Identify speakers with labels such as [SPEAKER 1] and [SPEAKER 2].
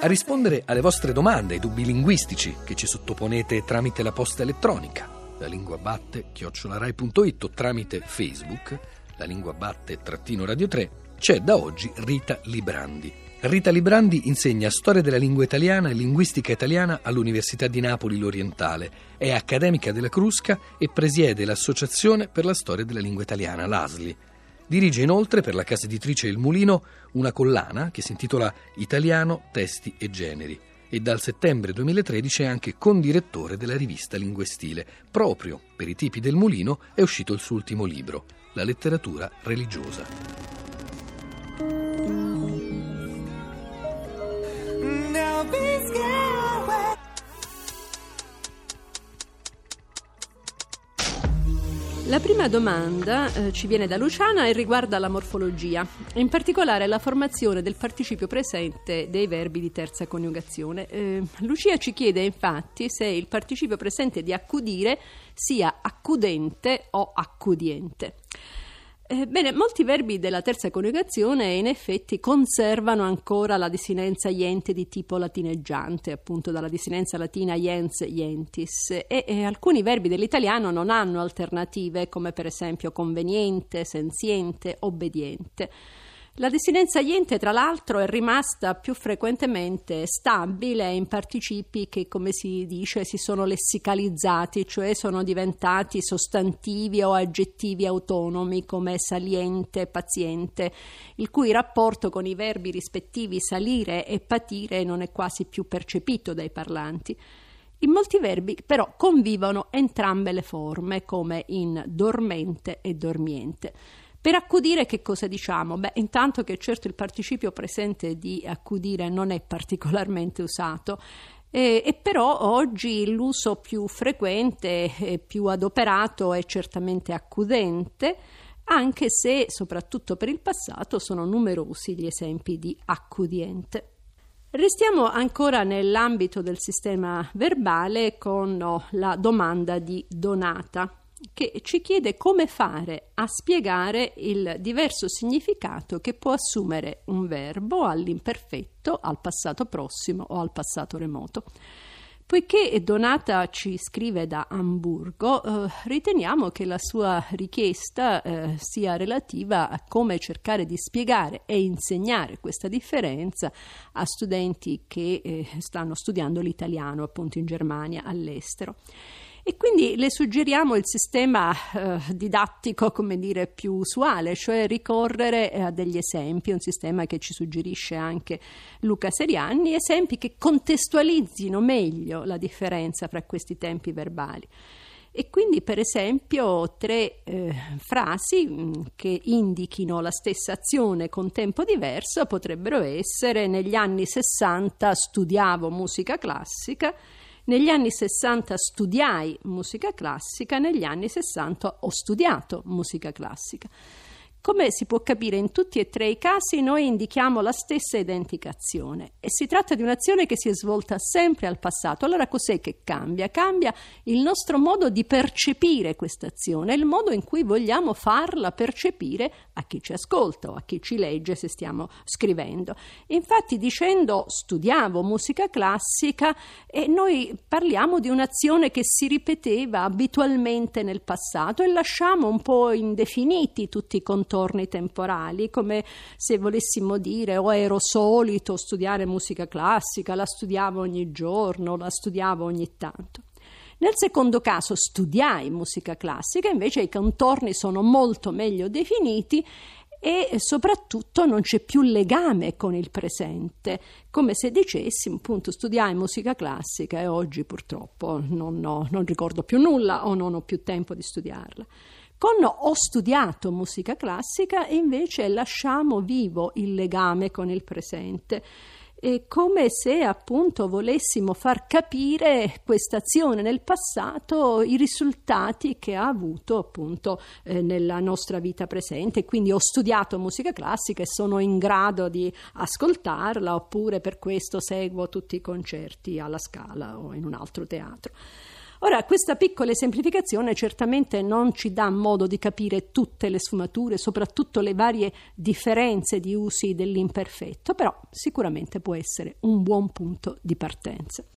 [SPEAKER 1] a rispondere alle vostre domande, ai dubbi linguistici che ci sottoponete tramite la posta elettronica, la lingua batte chiocciolarai.it o tramite Facebook, la lingua batte radio 3, c'è da oggi Rita Librandi. Rita Librandi insegna storia della lingua italiana e linguistica italiana all'Università di Napoli l'Orientale, è accademica della Crusca e presiede l'Associazione per la storia della lingua italiana, l'ASLI. Dirige inoltre per la casa editrice Il Mulino una collana che si intitola Italiano, Testi e Generi e dal settembre 2013 è anche condirettore della rivista Linguestile. Proprio per i tipi del Mulino è uscito il suo ultimo libro, La letteratura religiosa.
[SPEAKER 2] La prima domanda eh, ci viene da Luciana e riguarda la morfologia, in particolare la formazione del participio presente dei verbi di terza coniugazione. Eh, Lucia ci chiede infatti se il participio presente di accudire sia accudente o accudiente. Eh, bene, molti verbi della terza coniugazione in effetti conservano ancora la desinenza iente di tipo latineggiante, appunto dalla desinenza latina iens, ientis, e, e alcuni verbi dell'italiano non hanno alternative, come per esempio conveniente, senziente, obbediente. La desinenza iente, tra l'altro, è rimasta più frequentemente stabile in participi che, come si dice, si sono lessicalizzati, cioè sono diventati sostantivi o aggettivi autonomi come saliente, paziente, il cui rapporto con i verbi rispettivi salire e patire non è quasi più percepito dai parlanti. In molti verbi però convivono entrambe le forme, come in dormente e dormiente. Per accudire che cosa diciamo? Beh, intanto che certo il participio presente di accudire non è particolarmente usato. E, e, però oggi l'uso più frequente e più adoperato è certamente accudente, anche se soprattutto per il passato sono numerosi gli esempi di accudiente. Restiamo ancora nell'ambito del sistema verbale con la domanda di Donata che ci chiede come fare a spiegare il diverso significato che può assumere un verbo all'imperfetto, al passato prossimo o al passato remoto. Poiché Donata ci scrive da Amburgo, eh, riteniamo che la sua richiesta eh, sia relativa a come cercare di spiegare e insegnare questa differenza a studenti che eh, stanno studiando l'italiano appunto in Germania all'estero. E quindi le suggeriamo il sistema eh, didattico, come dire, più usuale, cioè ricorrere a degli esempi, un sistema che ci suggerisce anche Luca Serianni, esempi che contestualizzino meglio la differenza fra questi tempi verbali. E quindi per esempio tre eh, frasi mm, che indichino la stessa azione con tempo diverso potrebbero essere negli anni 60 studiavo musica classica negli anni 60 studiai musica classica, negli anni 60 ho studiato musica classica. Come si può capire, in tutti e tre i casi noi indichiamo la stessa identica azione e si tratta di un'azione che si è svolta sempre al passato. Allora cos'è che cambia? Cambia il nostro modo di percepire questa azione, il modo in cui vogliamo farla percepire a chi ci ascolta o a chi ci legge se stiamo scrivendo. Infatti dicendo studiavo musica classica e noi parliamo di un'azione che si ripeteva abitualmente nel passato e lasciamo un po' indefiniti tutti i contorni contorni temporali, come se volessimo dire o oh, ero solito studiare musica classica, la studiavo ogni giorno, la studiavo ogni tanto. Nel secondo caso studiai musica classica, invece i contorni sono molto meglio definiti e soprattutto non c'è più legame con il presente, come se dicessimo appunto studiai musica classica e oggi purtroppo non, ho, non ricordo più nulla o non ho più tempo di studiarla. Con ho studiato musica classica invece lasciamo vivo il legame con il presente. È come se appunto volessimo far capire questa azione nel passato, i risultati che ha avuto appunto eh, nella nostra vita presente. Quindi ho studiato musica classica e sono in grado di ascoltarla, oppure per questo seguo tutti i concerti alla Scala o in un altro teatro. Ora, questa piccola semplificazione certamente non ci dà modo di capire tutte le sfumature, soprattutto le varie differenze di usi dell'imperfetto, però sicuramente può essere un buon punto di partenza.